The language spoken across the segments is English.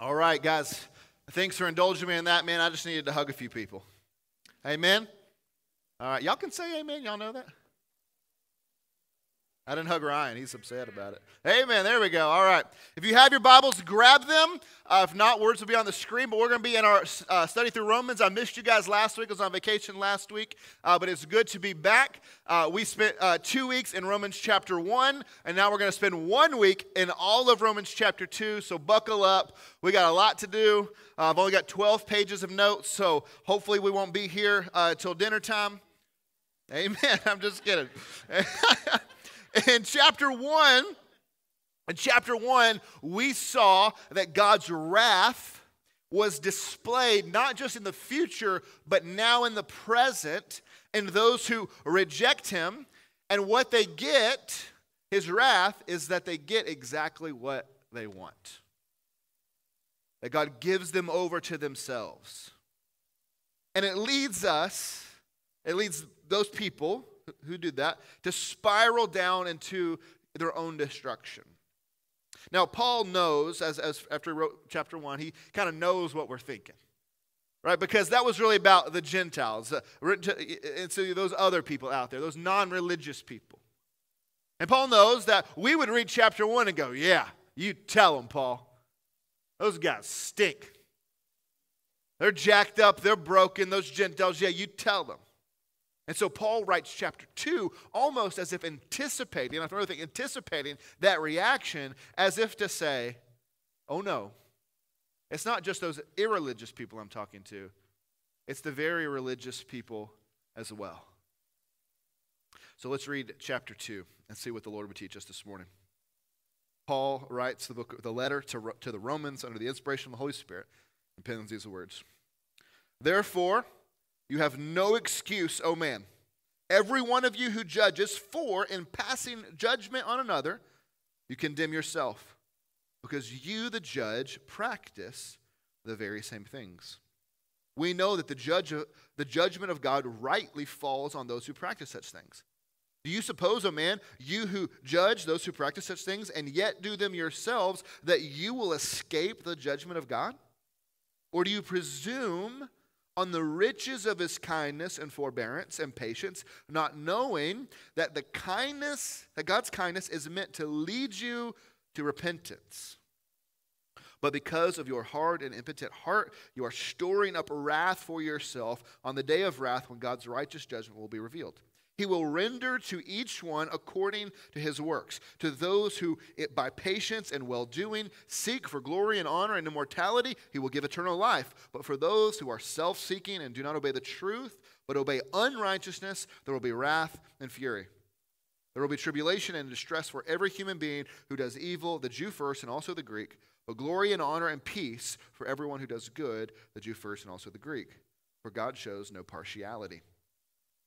All right, guys. Thanks for indulging me in that, man. I just needed to hug a few people. Amen. All right, y'all can say amen. Y'all know that? I didn't hug Ryan. He's upset about it. Amen. There we go. All right. If you have your Bibles, grab them. Uh, if not, words will be on the screen. But we're going to be in our uh, study through Romans. I missed you guys last week. I was on vacation last week. Uh, but it's good to be back. Uh, we spent uh, two weeks in Romans chapter 1. And now we're going to spend one week in all of Romans chapter 2. So buckle up. We got a lot to do. Uh, I've only got 12 pages of notes. So hopefully we won't be here till dinner time. Amen. I'm just kidding. in chapter 1, in chapter 1, we saw that God's wrath was displayed not just in the future, but now in the present, in those who reject him. And what they get, his wrath, is that they get exactly what they want. That God gives them over to themselves. And it leads us, it leads those people who did that to spiral down into their own destruction. Now, Paul knows, as, as after he wrote chapter one, he kind of knows what we're thinking, right? Because that was really about the Gentiles, uh, and so those other people out there, those non religious people. And Paul knows that we would read chapter one and go, Yeah, you tell them, Paul. Those guys stink. They're jacked up, they're broken, those Gentiles. Yeah, you tell them. And so Paul writes chapter 2 almost as if anticipating, another thing, anticipating that reaction as if to say, oh no, it's not just those irreligious people I'm talking to, it's the very religious people as well. So let's read chapter 2 and see what the Lord would teach us this morning. Paul writes the book, the letter to, to the Romans under the inspiration of the Holy Spirit and pens these words. Therefore, you have no excuse, O man. Every one of you who judges, for in passing judgment on another, you condemn yourself, because you, the judge, practice the very same things. We know that the, judge, the judgment of God rightly falls on those who practice such things. Do you suppose, O oh man, you who judge those who practice such things and yet do them yourselves, that you will escape the judgment of God? Or do you presume on the riches of his kindness and forbearance and patience, not knowing that the kindness, that God's kindness is meant to lead you to repentance. But because of your hard and impotent heart, you are storing up wrath for yourself on the day of wrath when God's righteous judgment will be revealed. He will render to each one according to his works. To those who, by patience and well doing, seek for glory and honor and immortality, he will give eternal life. But for those who are self seeking and do not obey the truth, but obey unrighteousness, there will be wrath and fury. There will be tribulation and distress for every human being who does evil, the Jew first and also the Greek, but glory and honor and peace for everyone who does good, the Jew first and also the Greek. For God shows no partiality.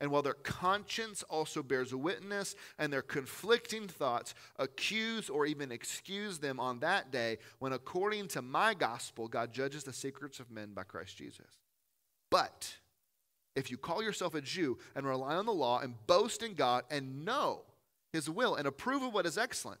and while their conscience also bears witness and their conflicting thoughts accuse or even excuse them on that day when, according to my gospel, God judges the secrets of men by Christ Jesus. But if you call yourself a Jew and rely on the law and boast in God and know his will and approve of what is excellent,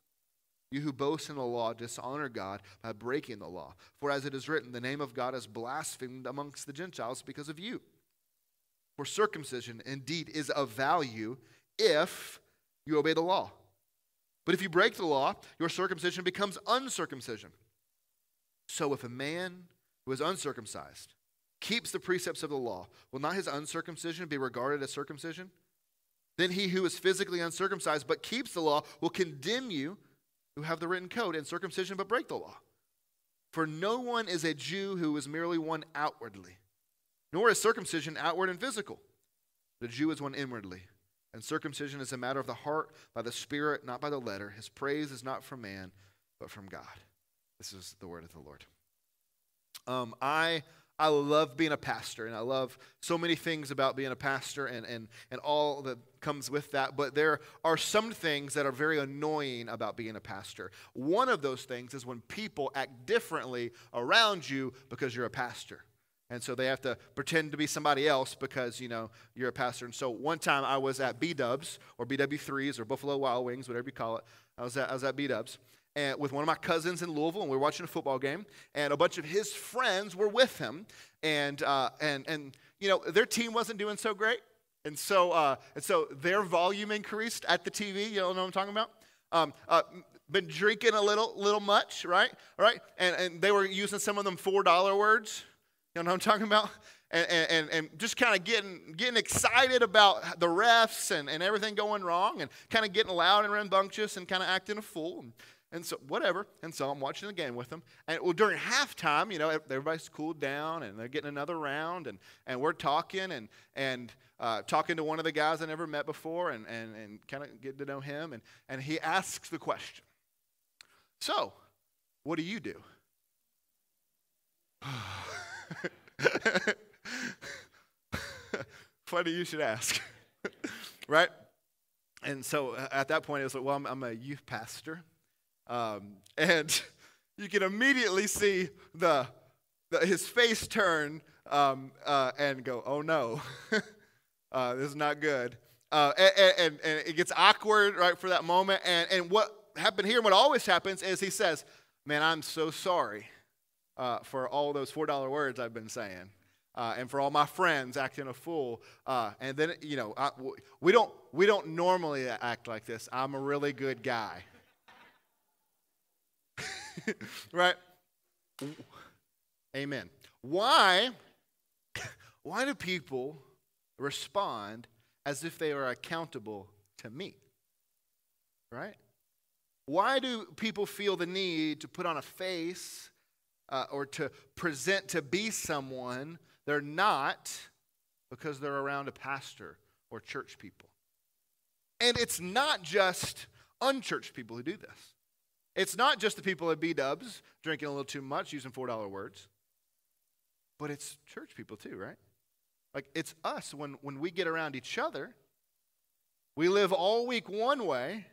You who boast in the law dishonor God by breaking the law. For as it is written, the name of God is blasphemed amongst the Gentiles because of you. For circumcision indeed is of value if you obey the law. But if you break the law, your circumcision becomes uncircumcision. So if a man who is uncircumcised keeps the precepts of the law, will not his uncircumcision be regarded as circumcision? Then he who is physically uncircumcised but keeps the law will condemn you who have the written code and circumcision but break the law. For no one is a Jew who is merely one outwardly, nor is circumcision outward and physical. The Jew is one inwardly, and circumcision is a matter of the heart by the Spirit, not by the letter. His praise is not from man, but from God. This is the word of the Lord. Um, I I love being a pastor, and I love so many things about being a pastor and, and, and all that comes with that. But there are some things that are very annoying about being a pastor. One of those things is when people act differently around you because you're a pastor. And so they have to pretend to be somebody else because, you know, you're a pastor. And so one time I was at B-Dubs or BW3s or Buffalo Wild Wings, whatever you call it. I was at, I was at B-Dubs and with one of my cousins in Louisville, and we were watching a football game, and a bunch of his friends were with him, and uh, and and you know their team wasn't doing so great, and so uh, and so their volume increased at the TV. You know what I'm talking about? Um, uh, been drinking a little little much, right? All right, and and they were using some of them four dollar words. You know what I'm talking about? And, and, and just kind of getting, getting excited about the refs and, and everything going wrong and kind of getting loud and rambunctious and kind of acting a fool. And, and so, whatever. And so I'm watching the game with them. And well, during halftime, you know, everybody's cooled down and they're getting another round. And, and we're talking and, and uh, talking to one of the guys I never met before and, and, and kind of getting to know him. And, and he asks the question So, what do you do? Funny you should ask. right? And so uh, at that point, it was like, well, I'm, I'm a youth pastor. Um, and you can immediately see the, the his face turn um, uh, and go, oh no, uh, this is not good. Uh, and, and, and, it gets awkward right for that moment. And, and what happened here, what always happens is he says, man, I'm so sorry uh, for all those $4 words I've been saying. Uh, and for all my friends acting a fool. Uh, and then, you know, I, we, don't, we don't normally act like this. I'm a really good guy. right? Amen. Why, why do people respond as if they are accountable to me? Right? Why do people feel the need to put on a face uh, or to present to be someone they're not because they're around a pastor or church people? And it's not just unchurched people who do this. It's not just the people at B Dubs drinking a little too much, using $4 words, but it's church people too, right? Like it's us when, when we get around each other. We live all week one way,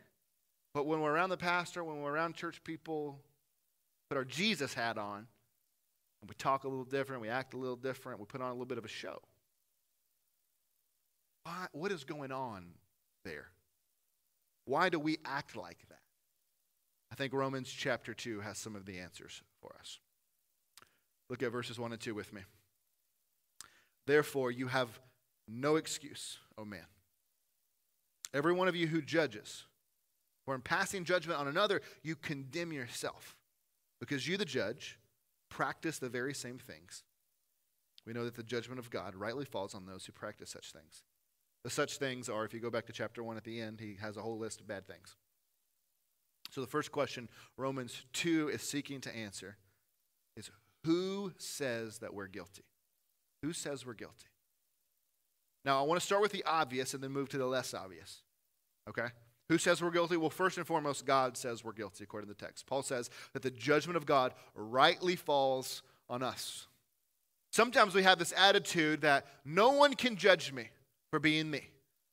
but when we're around the pastor, when we're around church people, put our Jesus hat on, and we talk a little different, we act a little different, we put on a little bit of a show. What is going on there? Why do we act like that? I think Romans chapter 2 has some of the answers for us. Look at verses 1 and 2 with me. Therefore, you have no excuse, O man. Every one of you who judges, or in passing judgment on another, you condemn yourself, because you, the judge, practice the very same things. We know that the judgment of God rightly falls on those who practice such things. The such things are, if you go back to chapter 1 at the end, he has a whole list of bad things. So, the first question Romans 2 is seeking to answer is who says that we're guilty? Who says we're guilty? Now, I want to start with the obvious and then move to the less obvious. Okay? Who says we're guilty? Well, first and foremost, God says we're guilty, according to the text. Paul says that the judgment of God rightly falls on us. Sometimes we have this attitude that no one can judge me for being me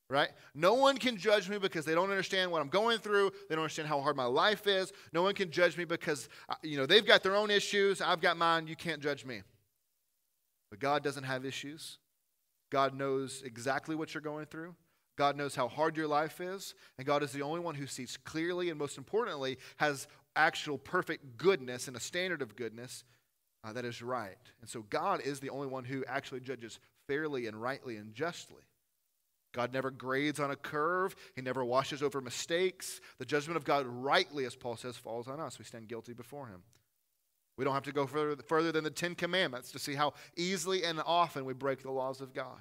right? No one can judge me because they don't understand what I'm going through. They don't understand how hard my life is. No one can judge me because, uh, you know, they've got their own issues. I've got mine. You can't judge me. But God doesn't have issues. God knows exactly what you're going through. God knows how hard your life is. And God is the only one who sees clearly and, most importantly, has actual perfect goodness and a standard of goodness uh, that is right. And so God is the only one who actually judges fairly and rightly and justly. God never grades on a curve. He never washes over mistakes. The judgment of God, rightly, as Paul says, falls on us. We stand guilty before Him. We don't have to go further, further than the Ten Commandments to see how easily and often we break the laws of God.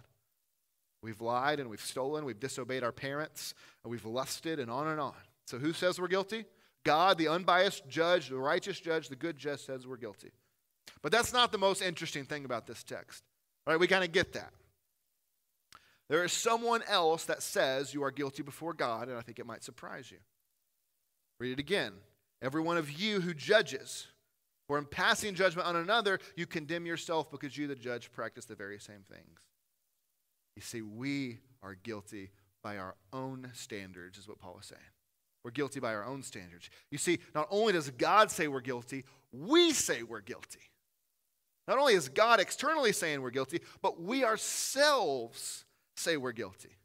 We've lied and we've stolen, we've disobeyed our parents, and we've lusted, and on and on. So, who says we're guilty? God, the unbiased judge, the righteous judge, the good judge, says we're guilty. But that's not the most interesting thing about this text. All right, we kind of get that. There is someone else that says you are guilty before God, and I think it might surprise you. Read it again. Every one of you who judges, for in passing judgment on another, you condemn yourself because you, the judge, practice the very same things. You see, we are guilty by our own standards, is what Paul is saying. We're guilty by our own standards. You see, not only does God say we're guilty, we say we're guilty. Not only is God externally saying we're guilty, but we ourselves say we're guilty.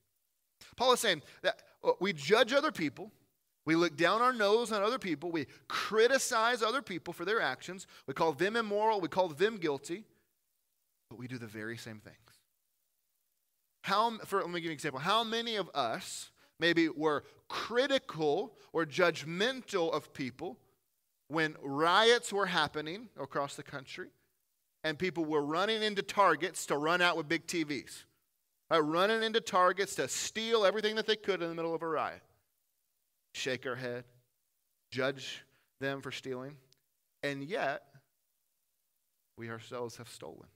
Paul is saying that uh, we judge other people, we look down our nose on other people, we criticize other people for their actions, we call them immoral, we call them guilty, but we do the very same things. How, for, let me give you an example. How many of us maybe were critical or judgmental of people when riots were happening across the country and people were running into targets to run out with big TVs? Running into targets to steal everything that they could in the middle of a riot. Shake our head, judge them for stealing, and yet we ourselves have stolen.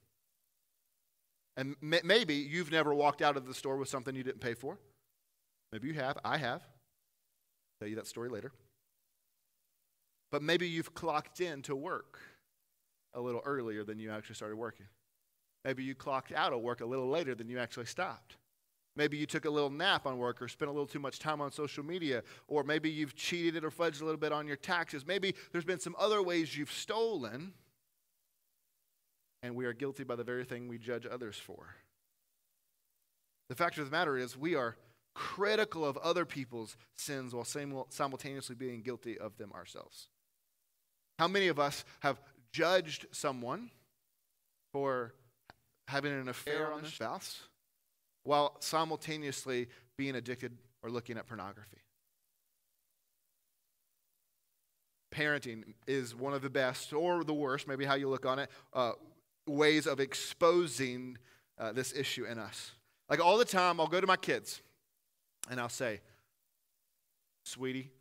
And maybe you've never walked out of the store with something you didn't pay for. Maybe you have. I have. I'll tell you that story later. But maybe you've clocked in to work a little earlier than you actually started working. Maybe you clocked out of work a little later than you actually stopped. Maybe you took a little nap on work or spent a little too much time on social media, or maybe you've cheated or fudged a little bit on your taxes. Maybe there's been some other ways you've stolen and we are guilty by the very thing we judge others for. The fact of the matter is, we are critical of other people's sins while simultaneously being guilty of them ourselves. How many of us have judged someone for having an affair on their spouse while simultaneously being addicted or looking at pornography? Parenting is one of the best or the worst, maybe how you look on it, uh, ways of exposing uh, this issue in us. Like all the time, I'll go to my kids and I'll say, Sweetie,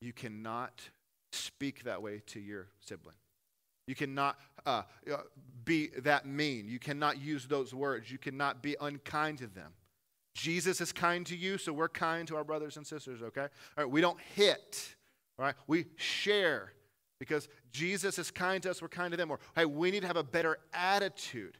you cannot speak that way to your sibling. You cannot uh, uh, be that mean. You cannot use those words. You cannot be unkind to them. Jesus is kind to you, so we're kind to our brothers and sisters, okay? All right, we don't hit, right? We share because Jesus is kind to us, we're kind to them. Or, hey, we need to have a better attitude.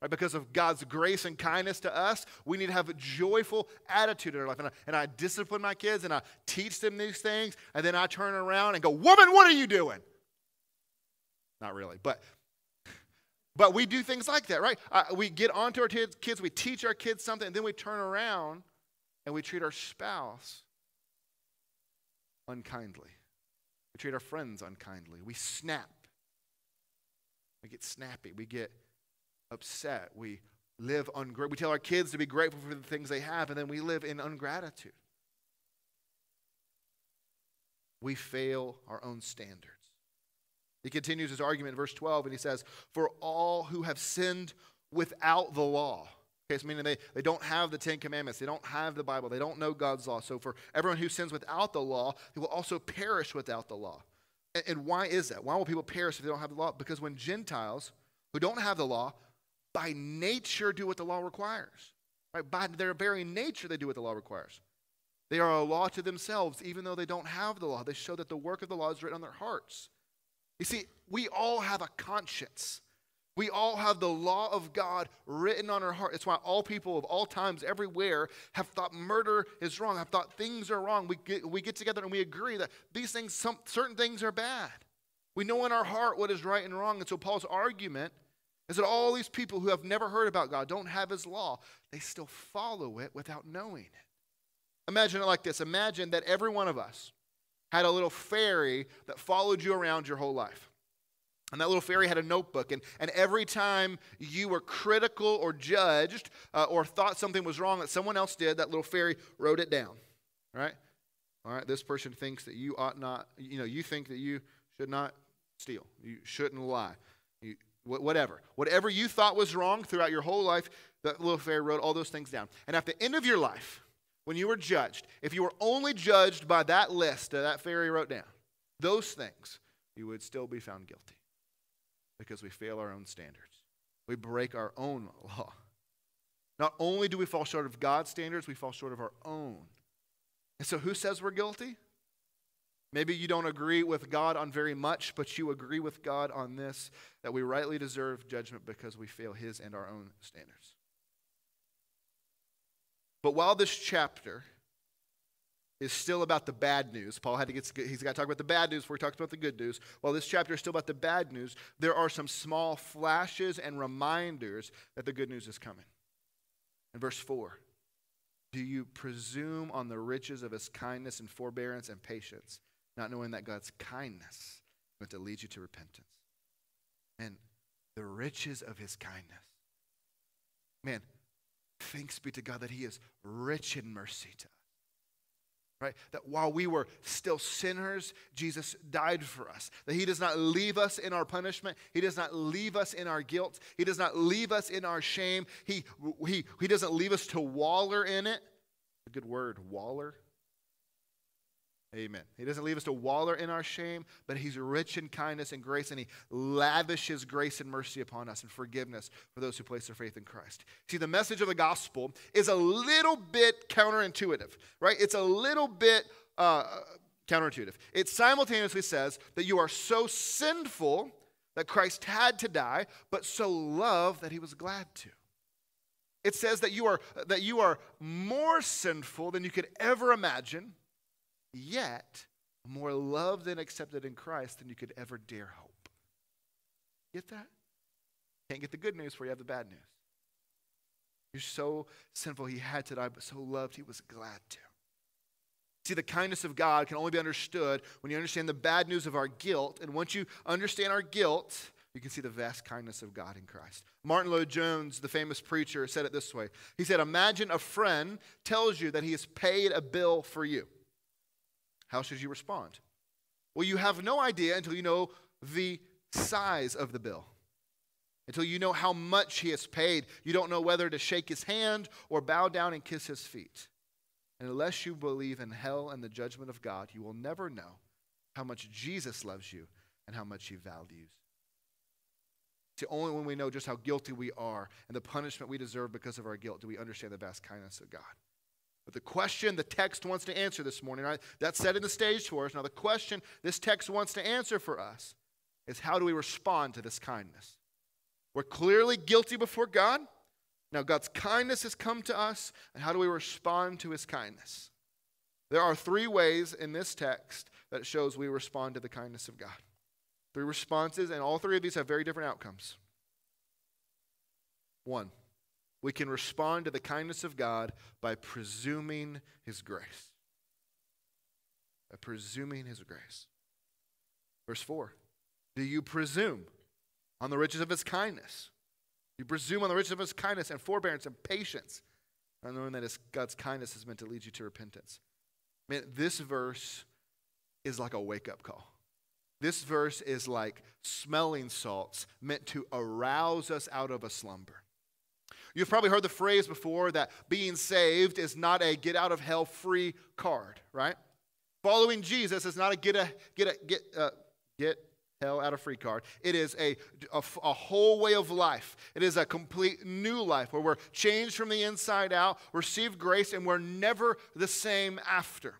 Right? Because of God's grace and kindness to us, we need to have a joyful attitude in our life. And I, and I discipline my kids and I teach them these things, and then I turn around and go, Woman, what are you doing? Not really, but but we do things like that, right? Uh, we get onto our kids, kids, we teach our kids something, and then we turn around and we treat our spouse unkindly. We treat our friends unkindly. We snap. We get snappy. We get upset. We live ungrateful. We tell our kids to be grateful for the things they have, and then we live in ungratitude. We fail our own standards. He continues his argument in verse 12, and he says, For all who have sinned without the law, Okay, so meaning they, they don't have the Ten Commandments, they don't have the Bible, they don't know God's law. So for everyone who sins without the law, they will also perish without the law. And, and why is that? Why will people perish if they don't have the law? Because when Gentiles who don't have the law, by nature do what the law requires. Right? By their very nature, they do what the law requires. They are a law to themselves, even though they don't have the law. They show that the work of the law is written on their hearts. You see, we all have a conscience. We all have the law of God written on our heart. It's why all people of all times, everywhere, have thought murder is wrong, have thought things are wrong. We get, we get together and we agree that these things, some, certain things are bad. We know in our heart what is right and wrong. And so Paul's argument is that all these people who have never heard about God, don't have his law, they still follow it without knowing it. Imagine it like this Imagine that every one of us had a little fairy that followed you around your whole life. And that little fairy had a notebook. And, and every time you were critical or judged uh, or thought something was wrong that someone else did, that little fairy wrote it down. Right? All right, this person thinks that you ought not, you know, you think that you should not steal. You shouldn't lie. You, whatever. Whatever you thought was wrong throughout your whole life, that little fairy wrote all those things down. And at the end of your life, when you were judged, if you were only judged by that list that that fairy wrote down, those things, you would still be found guilty because we fail our own standards. We break our own law. Not only do we fall short of God's standards, we fall short of our own. And so, who says we're guilty? Maybe you don't agree with God on very much, but you agree with God on this that we rightly deserve judgment because we fail His and our own standards. But while this chapter is still about the bad news, Paul had to get, he's got to talk about the bad news before he talks about the good news. While this chapter is still about the bad news, there are some small flashes and reminders that the good news is coming. In verse 4, do you presume on the riches of his kindness and forbearance and patience? not knowing that God's kindness is going to lead you to repentance. And the riches of his kindness. Man, thanks be to God that he is rich in mercy to us. Right? That while we were still sinners, Jesus died for us. That he does not leave us in our punishment. He does not leave us in our guilt. He does not leave us in our shame. He, he, he doesn't leave us to waller in it. A good word, waller. Amen. He doesn't leave us to waller in our shame, but He's rich in kindness and grace, and He lavishes grace and mercy upon us and forgiveness for those who place their faith in Christ. See, the message of the gospel is a little bit counterintuitive, right? It's a little bit uh, counterintuitive. It simultaneously says that you are so sinful that Christ had to die, but so loved that He was glad to. It says that you are, that you are more sinful than you could ever imagine yet more loved and accepted in Christ than you could ever dare hope. Get that? Can't get the good news before you have the bad news. You're so sinful, he had to die, but so loved, he was glad to. See, the kindness of God can only be understood when you understand the bad news of our guilt. And once you understand our guilt, you can see the vast kindness of God in Christ. Martyn Lloyd-Jones, the famous preacher, said it this way He said, Imagine a friend tells you that he has paid a bill for you. How should you respond? Well, you have no idea until you know the size of the bill. Until you know how much he has paid, you don't know whether to shake his hand or bow down and kiss his feet. And unless you believe in hell and the judgment of God, you will never know how much Jesus loves you and how much he values. See, only when we know just how guilty we are and the punishment we deserve because of our guilt do we understand the vast kindness of God. But the question the text wants to answer this morning, right? That's setting the stage for us. Now, the question this text wants to answer for us is how do we respond to this kindness? We're clearly guilty before God. Now, God's kindness has come to us, and how do we respond to his kindness? There are three ways in this text that shows we respond to the kindness of God. Three responses, and all three of these have very different outcomes. One, we can respond to the kindness of God by presuming His grace. By presuming His grace. Verse 4 Do you presume on the riches of His kindness? You presume on the riches of His kindness and forbearance and patience, not knowing that God's kindness is meant to lead you to repentance. Man, this verse is like a wake up call. This verse is like smelling salts meant to arouse us out of a slumber. You've probably heard the phrase before that being saved is not a get out of hell free card, right? Following Jesus is not a get a get a get uh, get hell out of free card. It is a, a, a whole way of life. It is a complete new life where we're changed from the inside out, receive grace, and we're never the same after.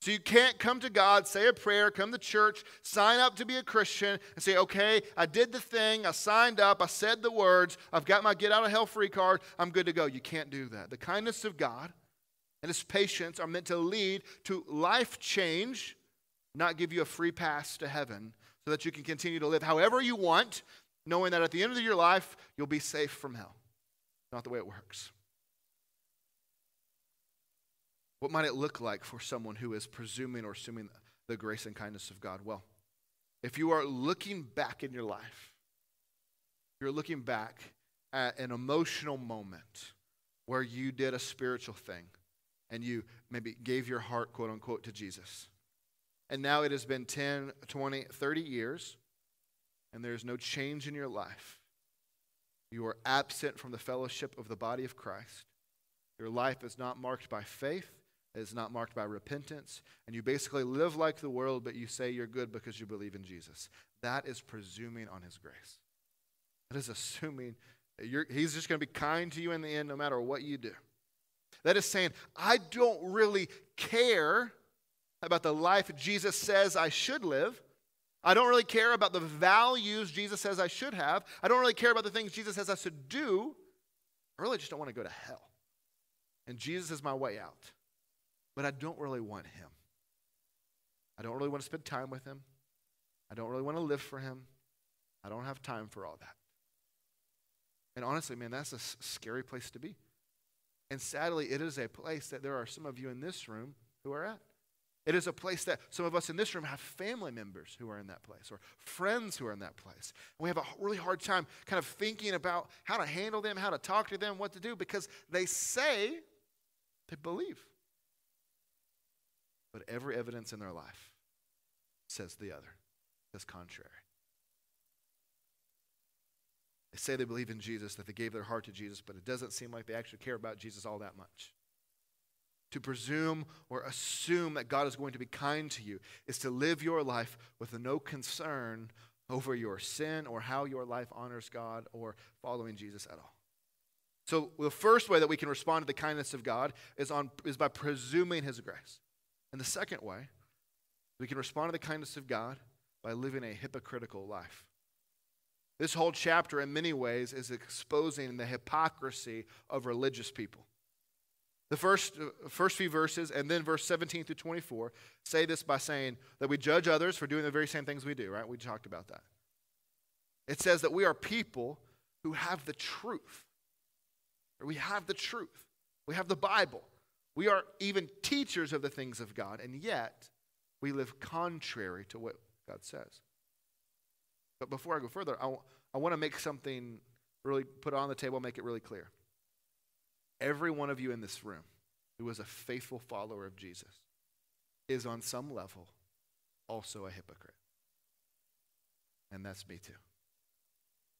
So you can't come to God, say a prayer, come to church, sign up to be a Christian, and say, okay, I did the thing, I signed up, I said the words, I've got my get out of hell free card, I'm good to go. You can't do that. The kindness of God and His patience are meant to lead to life change, not give you a free pass to heaven, so that you can continue to live however you want, knowing that at the end of your life, you'll be safe from hell. Not the way it works. What might it look like for someone who is presuming or assuming the grace and kindness of God? Well, if you are looking back in your life, you're looking back at an emotional moment where you did a spiritual thing and you maybe gave your heart, quote unquote, to Jesus. And now it has been 10, 20, 30 years, and there's no change in your life, you are absent from the fellowship of the body of Christ. Your life is not marked by faith, it is not marked by repentance, and you basically live like the world, but you say you're good because you believe in Jesus. That is presuming on his grace. That is assuming he's just going to be kind to you in the end no matter what you do. That is saying, I don't really care about the life Jesus says I should live. I don't really care about the values Jesus says I should have. I don't really care about the things Jesus says I should do. I really just don't want to go to hell. And Jesus is my way out. But I don't really want him. I don't really want to spend time with him. I don't really want to live for him. I don't have time for all that. And honestly, man, that's a scary place to be. And sadly, it is a place that there are some of you in this room who are at. It is a place that some of us in this room have family members who are in that place or friends who are in that place. And we have a really hard time kind of thinking about how to handle them, how to talk to them, what to do because they say they believe. But every evidence in their life says the other, says contrary. They say they believe in Jesus, that they gave their heart to Jesus, but it doesn't seem like they actually care about Jesus all that much. To presume or assume that God is going to be kind to you is to live your life with no concern over your sin or how your life honors God or following Jesus at all. So, the first way that we can respond to the kindness of God is, on, is by presuming His grace. And the second way, we can respond to the kindness of God by living a hypocritical life. This whole chapter, in many ways, is exposing the hypocrisy of religious people. The first, uh, first few verses, and then verse 17 through 24, say this by saying that we judge others for doing the very same things we do, right? We talked about that. It says that we are people who have the truth. We have the truth. We have the Bible. We are even teachers of the things of God, and yet we live contrary to what God says. But before I go further, I, w- I want to make something really put on the table, make it really clear. Every one of you in this room who is a faithful follower of Jesus is on some level also a hypocrite. And that's me too.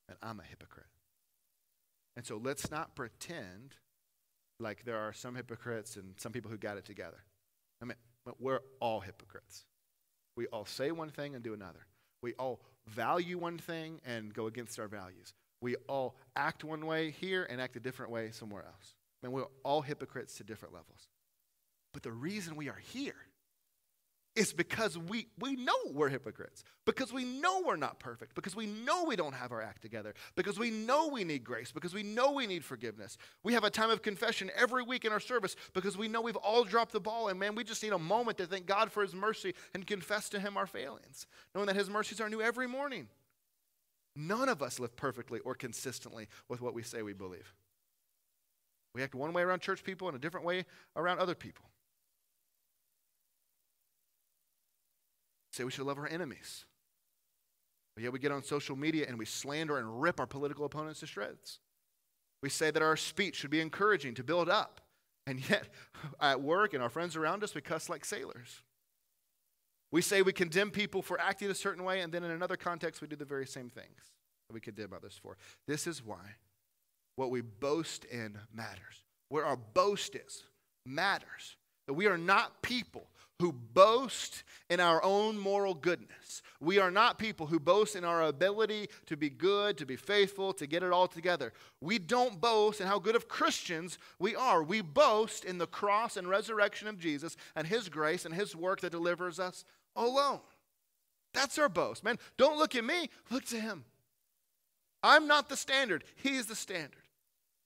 And I'm a hypocrite. And so let's not pretend like there are some hypocrites and some people who got it together. I mean, we're all hypocrites. We all say one thing and do another. We all value one thing and go against our values. We all act one way here and act a different way somewhere else. Mean, we're all hypocrites to different levels. But the reason we are here is because we, we know we're hypocrites, because we know we're not perfect, because we know we don't have our act together, because we know we need grace, because we know we need forgiveness. We have a time of confession every week in our service because we know we've all dropped the ball, and man, we just need a moment to thank God for His mercy and confess to Him our failings, knowing that His mercies are new every morning. None of us live perfectly or consistently with what we say we believe. We act one way around church people and a different way around other people. Say we should love our enemies. But yet we get on social media and we slander and rip our political opponents to shreds. We say that our speech should be encouraging to build up. And yet, at work and our friends around us, we cuss like sailors. We say we condemn people for acting a certain way, and then in another context, we do the very same things that we condemn others for. This is why what we boast in matters. Where our boast is matters. That we are not people who boast in our own moral goodness. We are not people who boast in our ability to be good, to be faithful, to get it all together. We don't boast in how good of Christians we are. We boast in the cross and resurrection of Jesus and his grace and his work that delivers us alone. That's our boast. Man, don't look at me, look to him. I'm not the standard, he is the standard.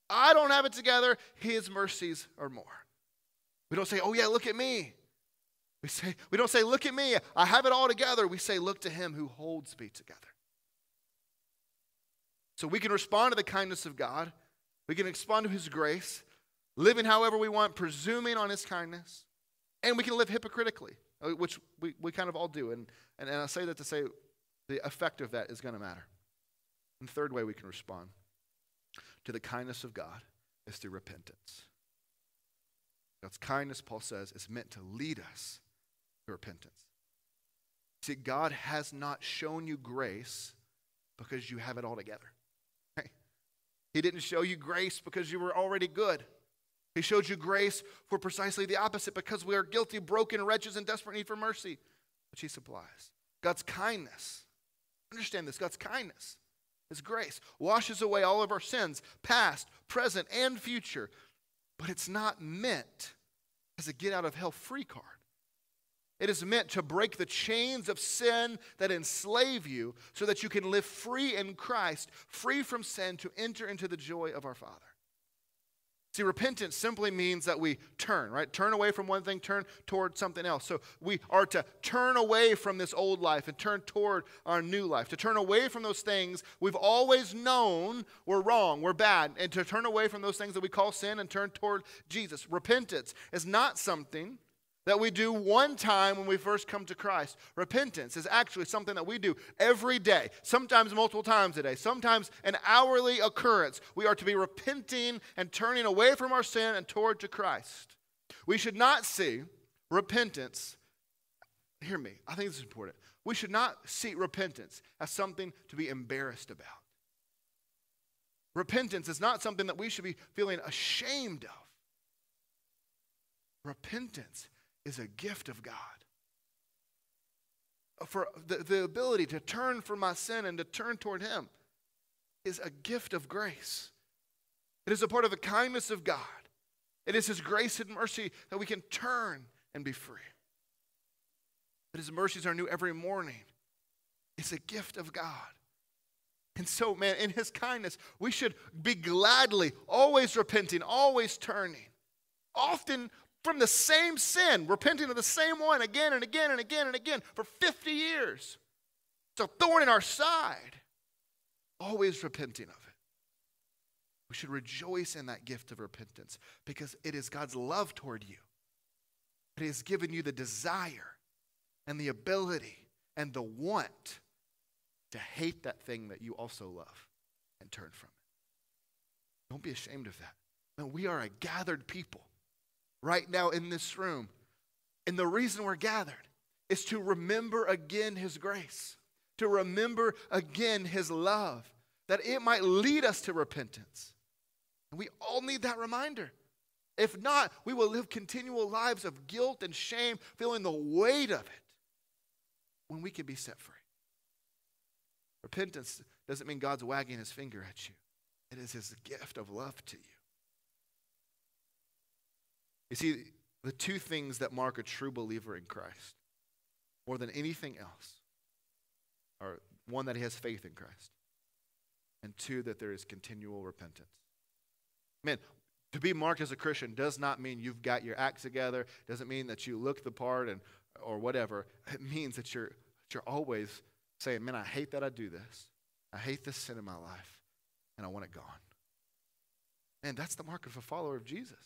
I don't have it together, his mercies are more. We don't say, oh, yeah, look at me. We say, we don't say, look at me, I have it all together. We say, look to him who holds me together. So we can respond to the kindness of God. We can respond to his grace, living however we want, presuming on his kindness. And we can live hypocritically, uh, which we, we kind of all do. And, and, and I say that to say the effect of that is going to matter. And the third way we can respond to the kindness of God is through repentance. God's kindness, Paul says, is meant to lead us repentance. See, God has not shown you grace because you have it all together. He didn't show you grace because you were already good. He showed you grace for precisely the opposite because we are guilty, broken, wretches, in desperate need for mercy, which He supplies. God's kindness. Understand this God's kindness, His grace, washes away all of our sins, past, present, and future. But it's not meant as a get out of hell free card. It is meant to break the chains of sin that enslave you so that you can live free in Christ, free from sin to enter into the joy of our Father. See, repentance simply means that we turn, right? Turn away from one thing, turn toward something else. So we are to turn away from this old life and turn toward our new life. To turn away from those things we've always known were wrong, were bad, and to turn away from those things that we call sin and turn toward Jesus. Repentance is not something that we do one time when we first come to Christ. Repentance is actually something that we do every day, sometimes multiple times a day, sometimes an hourly occurrence. We are to be repenting and turning away from our sin and toward to Christ. We should not see repentance, hear me, I think this is important. We should not see repentance as something to be embarrassed about. Repentance is not something that we should be feeling ashamed of. Repentance is a gift of God. For the, the ability to turn from my sin and to turn toward Him is a gift of grace. It is a part of the kindness of God. It is His grace and mercy that we can turn and be free. That His mercies are new every morning. It's a gift of God. And so, man, in His kindness, we should be gladly always repenting, always turning. Often from the same sin, repenting of the same one again and again and again and again for 50 years. It's a thorn in our side. Always repenting of it. We should rejoice in that gift of repentance because it is God's love toward you. It has given you the desire and the ability and the want to hate that thing that you also love and turn from it. Don't be ashamed of that. We are a gathered people right now in this room. And the reason we're gathered is to remember again His grace, to remember again His love, that it might lead us to repentance. And we all need that reminder. If not, we will live continual lives of guilt and shame, feeling the weight of it when we can be set free. Repentance doesn't mean God's wagging his finger at you, it is his gift of love to you. You see, the two things that mark a true believer in Christ, more than anything else, are one, that he has faith in Christ, and two, that there is continual repentance. Man, to be marked as a Christian does not mean you've got your act together, doesn't mean that you look the part and or whatever. It means that you're, you're always saying, Man, I hate that I do this. I hate this sin in my life, and I want it gone. And that's the mark of a follower of Jesus.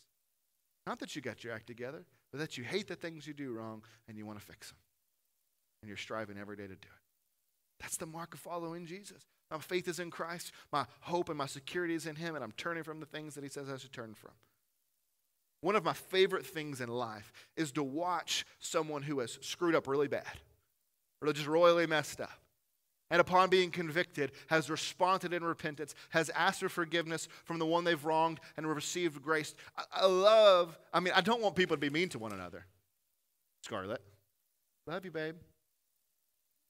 Not that you got your act together, but that you hate the things you do wrong and you want to fix them. And you're striving every day to do it. That's the mark of following Jesus. My faith is in Christ. My hope and my security is in Him, and I'm turning from the things that He says I should turn from. One of my favorite things in life is to watch someone who has screwed up really bad or just royally messed up and upon being convicted, has responded in repentance, has asked for forgiveness from the one they've wronged, and received grace. I, I love, I mean, I don't want people to be mean to one another. Scarlett, love you, babe.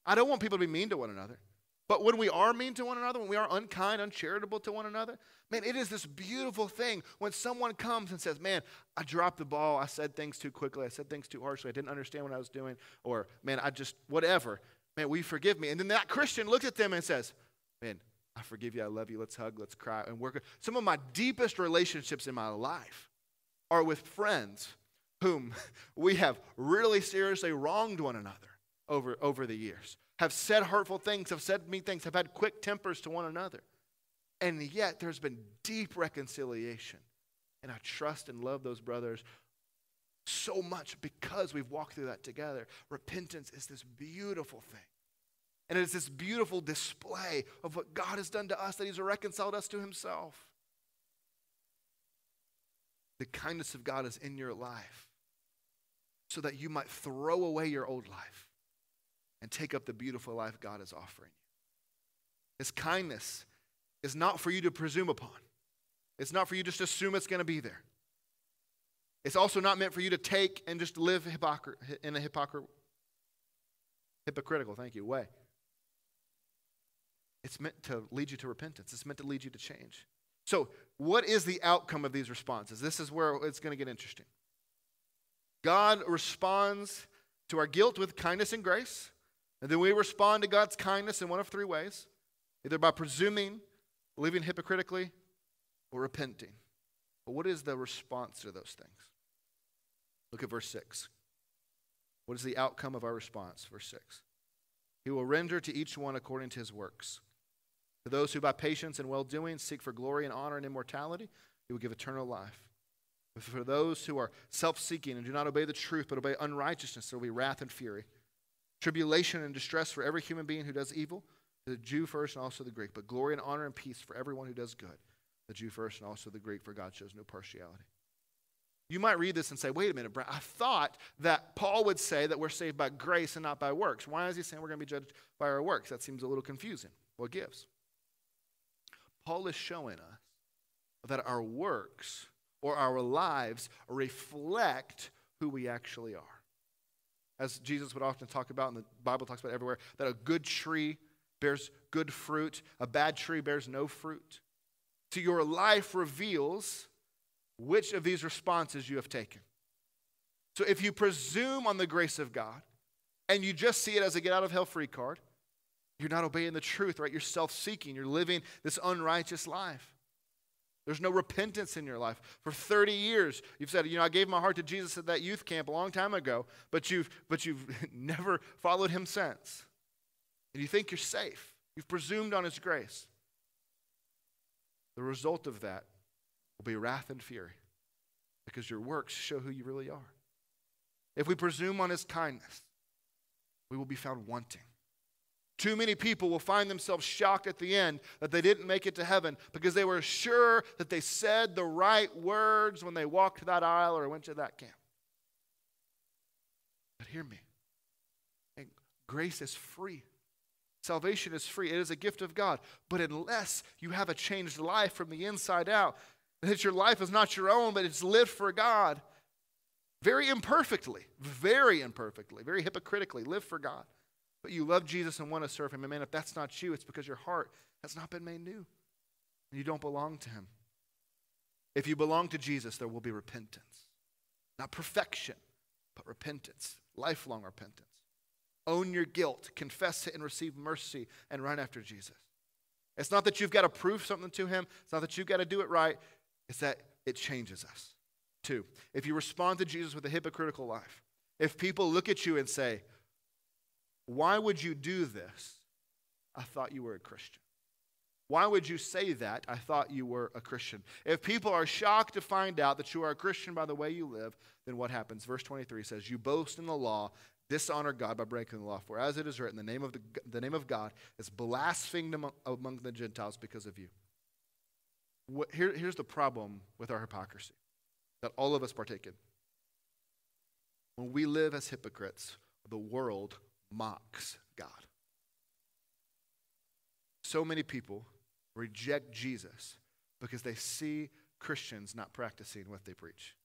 I don't want people to be mean to one another. But when we are mean to one another, when we are unkind, uncharitable to one another, man, it is this beautiful thing when someone comes and says, Man, I dropped the ball. I said things too quickly. I said things too harshly. I didn't understand what I was doing. Or, man, I just, whatever man, will you forgive me? And then that Christian looks at them and says, man, I forgive you. I love you. Let's hug. Let's cry. And work. Some of my deepest relationships in my life are with friends whom we have really seriously wronged one another over, over the years, have said hurtful things, have said mean things, have had quick tempers to one another. And yet there's been deep reconciliation. And I trust and love those brothers so much because we've walked through that together. Repentance is this beautiful thing. And it is this beautiful display of what God has done to us, that He's reconciled us to Himself. The kindness of God is in your life so that you might throw away your old life and take up the beautiful life God is offering you. His kindness is not for you to presume upon. It's not for you just assume it's going to be there. It's also not meant for you to take and just live in a hypocr- hypocritical, thank you, way. It's meant to lead you to repentance. It's meant to lead you to change. So, what is the outcome of these responses? This is where it's going to get interesting. God responds to our guilt with kindness and grace, and then we respond to God's kindness in one of three ways either by presuming, living hypocritically, or repenting. But what is the response to those things? Look at verse 6. What is the outcome of our response? Verse 6. He will render to each one according to his works. To those who by patience and well doing seek for glory and honor and immortality, he will give eternal life. But for those who are self seeking and do not obey the truth but obey unrighteousness, there will be wrath and fury, tribulation and distress for every human being who does evil, the Jew first and also the Greek, but glory and honor and peace for everyone who does good, the Jew first and also the Greek, for God shows no partiality. You might read this and say, wait a minute, Brent, I thought that Paul would say that we're saved by grace and not by works. Why is he saying we're going to be judged by our works? That seems a little confusing. What gives? Paul is showing us that our works or our lives reflect who we actually are. As Jesus would often talk about, and the Bible talks about everywhere, that a good tree bears good fruit, a bad tree bears no fruit. So your life reveals which of these responses you have taken. So if you presume on the grace of God and you just see it as a get out of hell free card, you're not obeying the truth, right? You're self seeking. You're living this unrighteous life. There's no repentance in your life. For 30 years, you've said, you know, I gave my heart to Jesus at that youth camp a long time ago, but you've, but you've never followed him since. And you think you're safe. You've presumed on his grace. The result of that will be wrath and fury because your works show who you really are. If we presume on his kindness, we will be found wanting. Too many people will find themselves shocked at the end that they didn't make it to heaven because they were sure that they said the right words when they walked that aisle or went to that camp. But hear me grace is free. Salvation is free. It is a gift of God. But unless you have a changed life from the inside out, that your life is not your own, but it's lived for God, very imperfectly, very imperfectly, very hypocritically, live for God but you love Jesus and want to serve him. And man, if that's not you, it's because your heart has not been made new. And you don't belong to him. If you belong to Jesus, there will be repentance. Not perfection, but repentance, lifelong repentance. Own your guilt, confess it, and receive mercy, and run after Jesus. It's not that you've got to prove something to him, it's not that you've got to do it right, it's that it changes us. Two, if you respond to Jesus with a hypocritical life, if people look at you and say, why would you do this? I thought you were a Christian. Why would you say that? I thought you were a Christian. If people are shocked to find out that you are a Christian by the way you live, then what happens? Verse 23 says, You boast in the law, dishonor God by breaking the law. For as it is written, the name of, the, the name of God is blasphemed among, among the Gentiles because of you. What, here, here's the problem with our hypocrisy that all of us partake in. When we live as hypocrites, the world mocks God. So many people reject Jesus because they see Christians not practicing what they preach.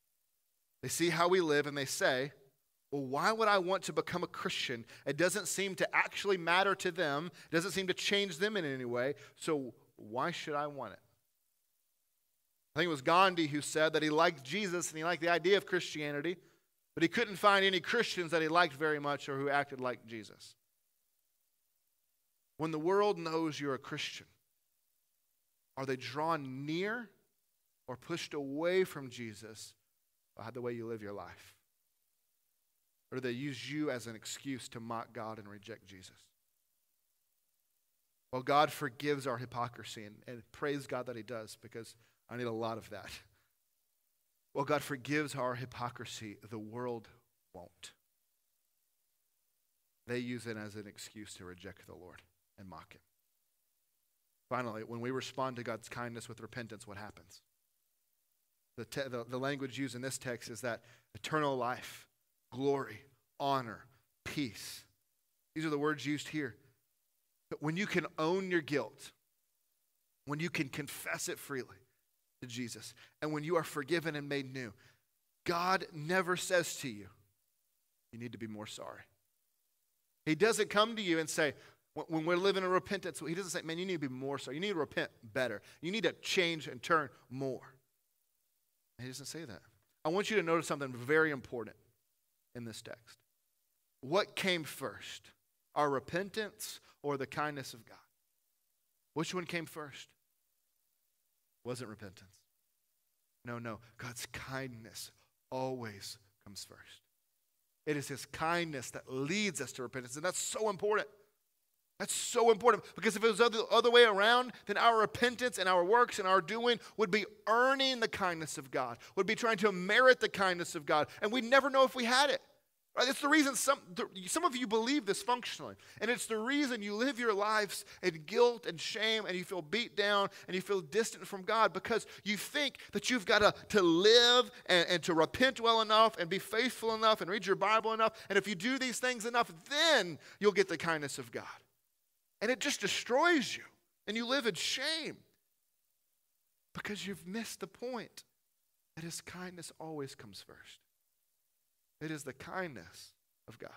They see how we live and they say, well, why would I want to become a Christian? It doesn't seem to actually matter to them, it doesn't seem to change them in any way, so why should I want it? I think it was Gandhi who said that he liked Jesus and he liked the idea of Christianity, but he couldn't find any Christians that he liked very much or who acted like Jesus. When the world knows you're a Christian, are they drawn near or pushed away from Jesus by the way you live your life? Or do they use you as an excuse to mock God and reject Jesus? Well, God forgives our hypocrisy, and, and praise God that He does because I need a lot of that. Well, God forgives our hypocrisy. The world won't. They use it as an excuse to reject the Lord and mock Him. Finally, when we respond to God's kindness with repentance, what happens? The, te- the, the language used in this text is that eternal life, glory, honor, peace. These are the words used here. But when you can own your guilt, when you can confess it freely to Jesus, and when you are forgiven and made new, God never says to you, you need to be more sorry. He doesn't come to you and say, when we're living in repentance, he doesn't say, man, you need to be more sorry. You need to repent better. You need to change and turn more. He doesn't say that. I want you to notice something very important in this text. What came first, our repentance or the kindness of God? Which one came first? Wasn't repentance. No, no. God's kindness always comes first. It is His kindness that leads us to repentance, and that's so important. That's so important because if it was the other, other way around, then our repentance and our works and our doing would be earning the kindness of God, would be trying to merit the kindness of God, and we'd never know if we had it. Right? It's the reason some, some of you believe this functionally. And it's the reason you live your lives in guilt and shame and you feel beat down and you feel distant from God because you think that you've got to, to live and, and to repent well enough and be faithful enough and read your Bible enough. And if you do these things enough, then you'll get the kindness of God. And it just destroys you and you live in shame because you've missed the point that His kindness always comes first. It is the kindness of God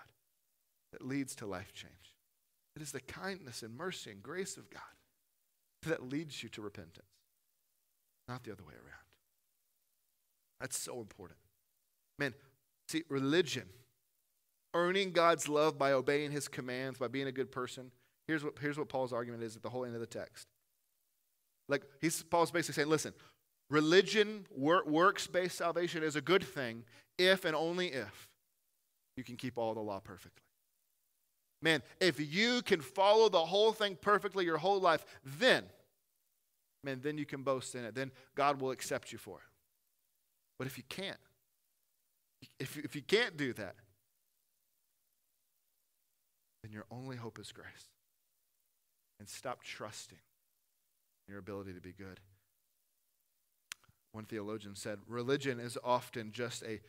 that leads to life change. It is the kindness and mercy and grace of God that leads you to repentance, not the other way around. That's so important. Man, see, religion, earning God's love by obeying his commands, by being a good person, here's what, here's what Paul's argument is at the whole end of the text. Like, he's, Paul's basically saying, listen, religion, work, works based salvation is a good thing if and only if you can keep all the law perfectly. Man, if you can follow the whole thing perfectly your whole life, then, man, then you can boast in it. Then God will accept you for it. But if you can't, if, if you can't do that, then your only hope is grace. And stop trusting your ability to be good. One theologian said religion is often just a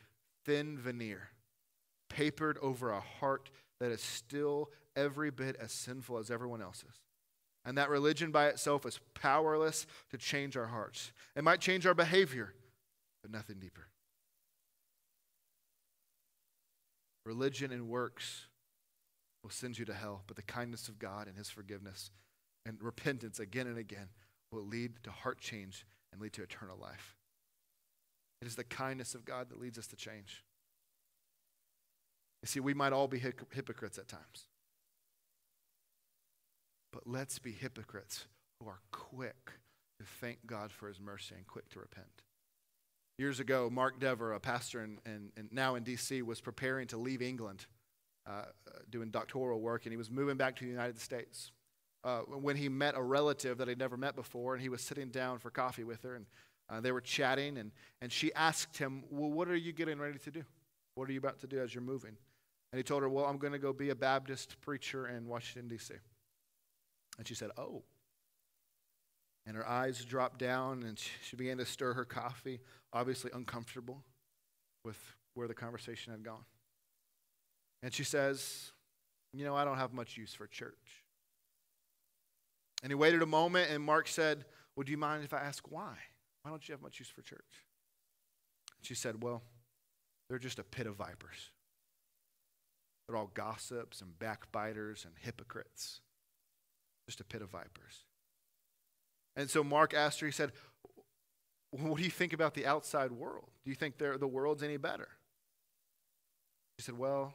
thin veneer papered over a heart that is still every bit as sinful as everyone else's. And that religion by itself is powerless to change our hearts. It might change our behavior, but nothing deeper. Religion and works will send you to hell, but the kindness of God and His forgiveness and repentance again and again will lead to heart change and lead to eternal life. It is the kindness of God that leads us to change. You see, we might all be hypocrites at times. But let's be hypocrites who are quick to thank God for his mercy and quick to repent. Years ago, Mark Dever, a pastor in, in, in now in D.C., was preparing to leave England, uh, doing doctoral work, and he was moving back to the United States. Uh, when he met a relative that he'd never met before, and he was sitting down for coffee with her, and uh, they were chatting, and, and she asked him, Well, what are you getting ready to do? What are you about to do as you're moving? And he told her, Well, I'm going to go be a Baptist preacher in Washington, D.C. And she said, Oh. And her eyes dropped down, and she began to stir her coffee, obviously uncomfortable with where the conversation had gone. And she says, You know, I don't have much use for church. And he waited a moment, and Mark said, Well, you mind if I ask why? Why don't you have much use for church? She said, Well, they're just a pit of vipers. They're all gossips and backbiters and hypocrites. Just a pit of vipers. And so Mark asked her, he said, What do you think about the outside world? Do you think the world's any better? She said, Well,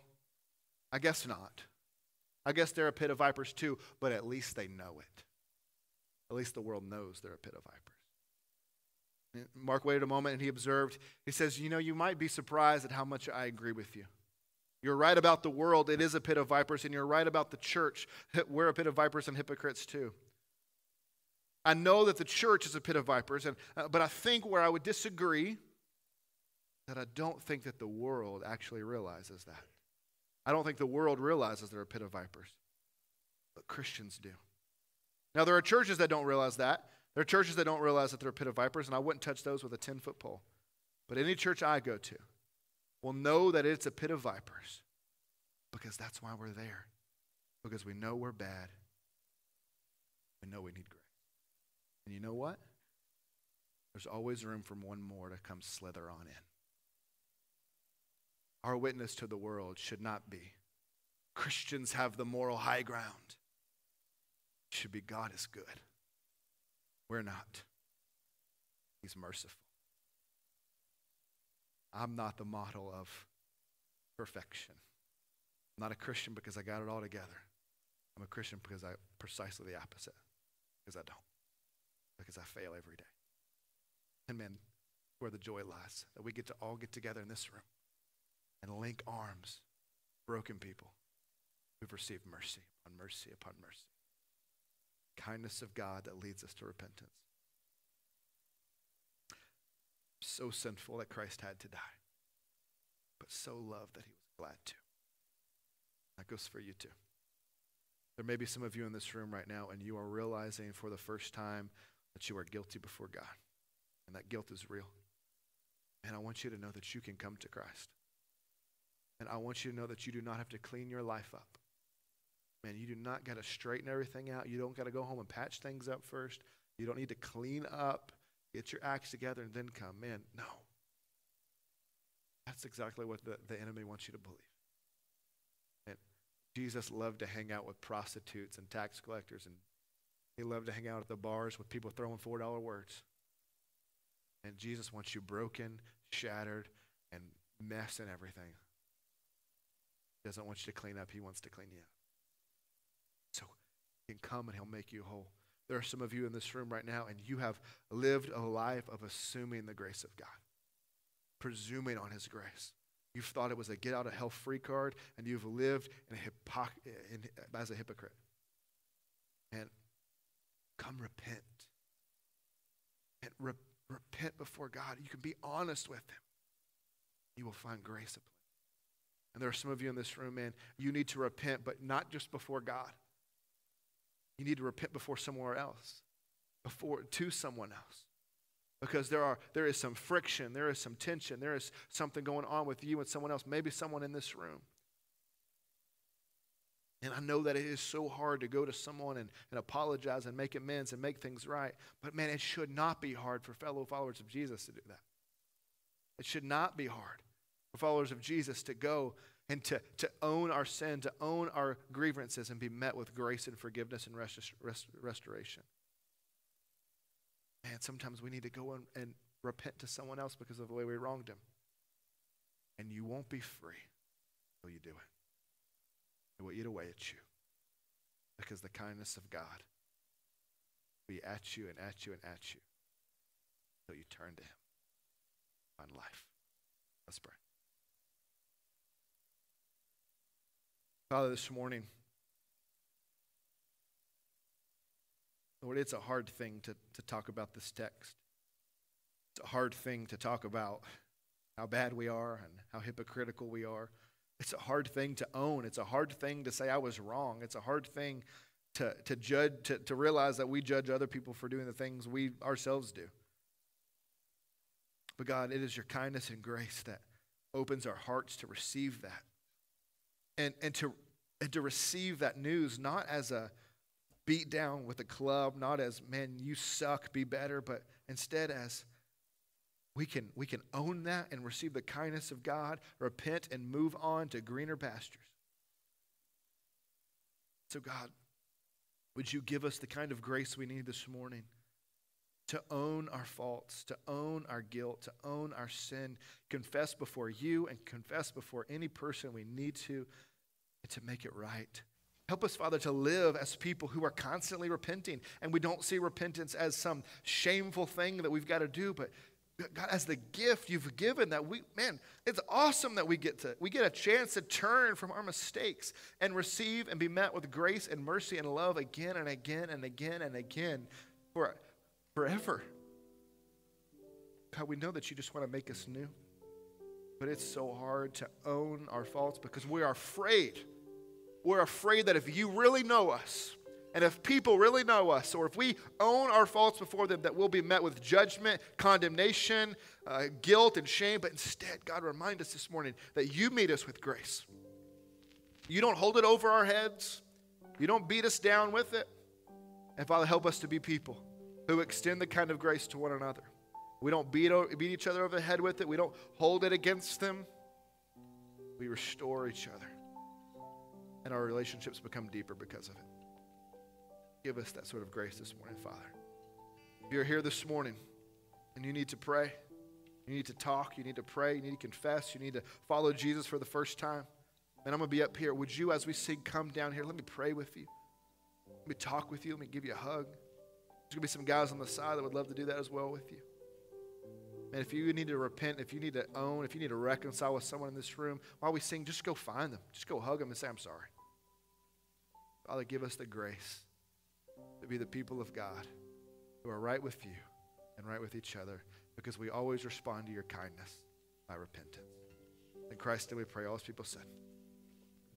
I guess not. I guess they're a pit of vipers too, but at least they know it. At least the world knows they're a pit of vipers. Mark waited a moment and he observed. He says, You know, you might be surprised at how much I agree with you. You're right about the world, it is a pit of vipers, and you're right about the church. We're a pit of vipers and hypocrites too. I know that the church is a pit of vipers, and, uh, but I think where I would disagree that I don't think that the world actually realizes that. I don't think the world realizes they're a pit of vipers, but Christians do. Now, there are churches that don't realize that. There are churches that don't realize that they're a pit of vipers, and I wouldn't touch those with a 10 foot pole. But any church I go to, will know that it's a pit of vipers because that's why we're there. Because we know we're bad We know we need grace. And you know what? There's always room for one more to come slither on in. Our witness to the world should not be Christians have the moral high ground. It should be God is good. We're not. He's merciful. I'm not the model of perfection. I'm not a Christian because I got it all together. I'm a Christian because I precisely the opposite. Because I don't. Because I fail every day. And man, where the joy lies, that we get to all get together in this room and link arms, broken people who've received mercy upon mercy upon mercy. Kindness of God that leads us to repentance. So sinful that Christ had to die, but so loved that he was glad to. That goes for you too. There may be some of you in this room right now, and you are realizing for the first time that you are guilty before God, and that guilt is real. And I want you to know that you can come to Christ. And I want you to know that you do not have to clean your life up. Man, you do not got to straighten everything out. You don't got to go home and patch things up first. You don't need to clean up, get your acts together, and then come. Man, no. That's exactly what the, the enemy wants you to believe. And Jesus loved to hang out with prostitutes and tax collectors, and he loved to hang out at the bars with people throwing $4 words. And Jesus wants you broken, shattered, and mess and everything. He doesn't want you to clean up, he wants to clean you up. Can come and he'll make you whole. There are some of you in this room right now, and you have lived a life of assuming the grace of God, presuming on his grace. You've thought it was a get out of hell free card, and you've lived in a in, as a hypocrite. And come repent. And re- repent before God. You can be honest with Him. You will find grace And there are some of you in this room, man, you need to repent, but not just before God. You need to repent before somewhere else, before to someone else. Because there are there is some friction, there is some tension, there is something going on with you and someone else, maybe someone in this room. And I know that it is so hard to go to someone and, and apologize and make amends and make things right. But man, it should not be hard for fellow followers of Jesus to do that. It should not be hard for followers of Jesus to go and to, to own our sin, to own our grievances, and be met with grace and forgiveness and rest, rest, restoration. Man, sometimes we need to go and, and repent to someone else because of the way we wronged him. And you won't be free until you do it. It will eat away at you because the kindness of God will be at you and at you and at you until you turn to Him on life. Let's pray. Father, this morning, Lord, it's a hard thing to, to talk about this text. It's a hard thing to talk about how bad we are and how hypocritical we are. It's a hard thing to own. It's a hard thing to say I was wrong. It's a hard thing to, to judge, to, to realize that we judge other people for doing the things we ourselves do. But God, it is your kindness and grace that opens our hearts to receive that. And, and, to, and to receive that news not as a beat down with a club, not as, man, you suck, be better, but instead as, we can, we can own that and receive the kindness of God, repent, and move on to greener pastures. So, God, would you give us the kind of grace we need this morning to own our faults, to own our guilt, to own our sin, confess before you and confess before any person we need to, and to make it right. Help us, Father, to live as people who are constantly repenting. And we don't see repentance as some shameful thing that we've got to do, but God, as the gift you've given that we, man, it's awesome that we get to, we get a chance to turn from our mistakes and receive and be met with grace and mercy and love again and again and again and again for forever. God, we know that you just want to make us new, but it's so hard to own our faults because we are afraid. We're afraid that if you really know us, and if people really know us, or if we own our faults before them, that we'll be met with judgment, condemnation, uh, guilt, and shame. But instead, God, remind us this morning that you meet us with grace. You don't hold it over our heads, you don't beat us down with it. And Father, help us to be people who extend the kind of grace to one another. We don't beat, beat each other over the head with it, we don't hold it against them. We restore each other. And our relationships become deeper because of it. Give us that sort of grace this morning, Father. If you're here this morning and you need to pray, you need to talk, you need to pray, you need to confess, you need to follow Jesus for the first time, and I'm going to be up here. Would you, as we sing, come down here? Let me pray with you. Let me talk with you. Let me give you a hug. There's going to be some guys on the side that would love to do that as well with you. And if you need to repent, if you need to own, if you need to reconcile with someone in this room, while we sing, just go find them. Just go hug them and say, I'm sorry. Father, give us the grace to be the people of God who are right with you and right with each other because we always respond to your kindness by repentance. In Christ, we pray. All those people said.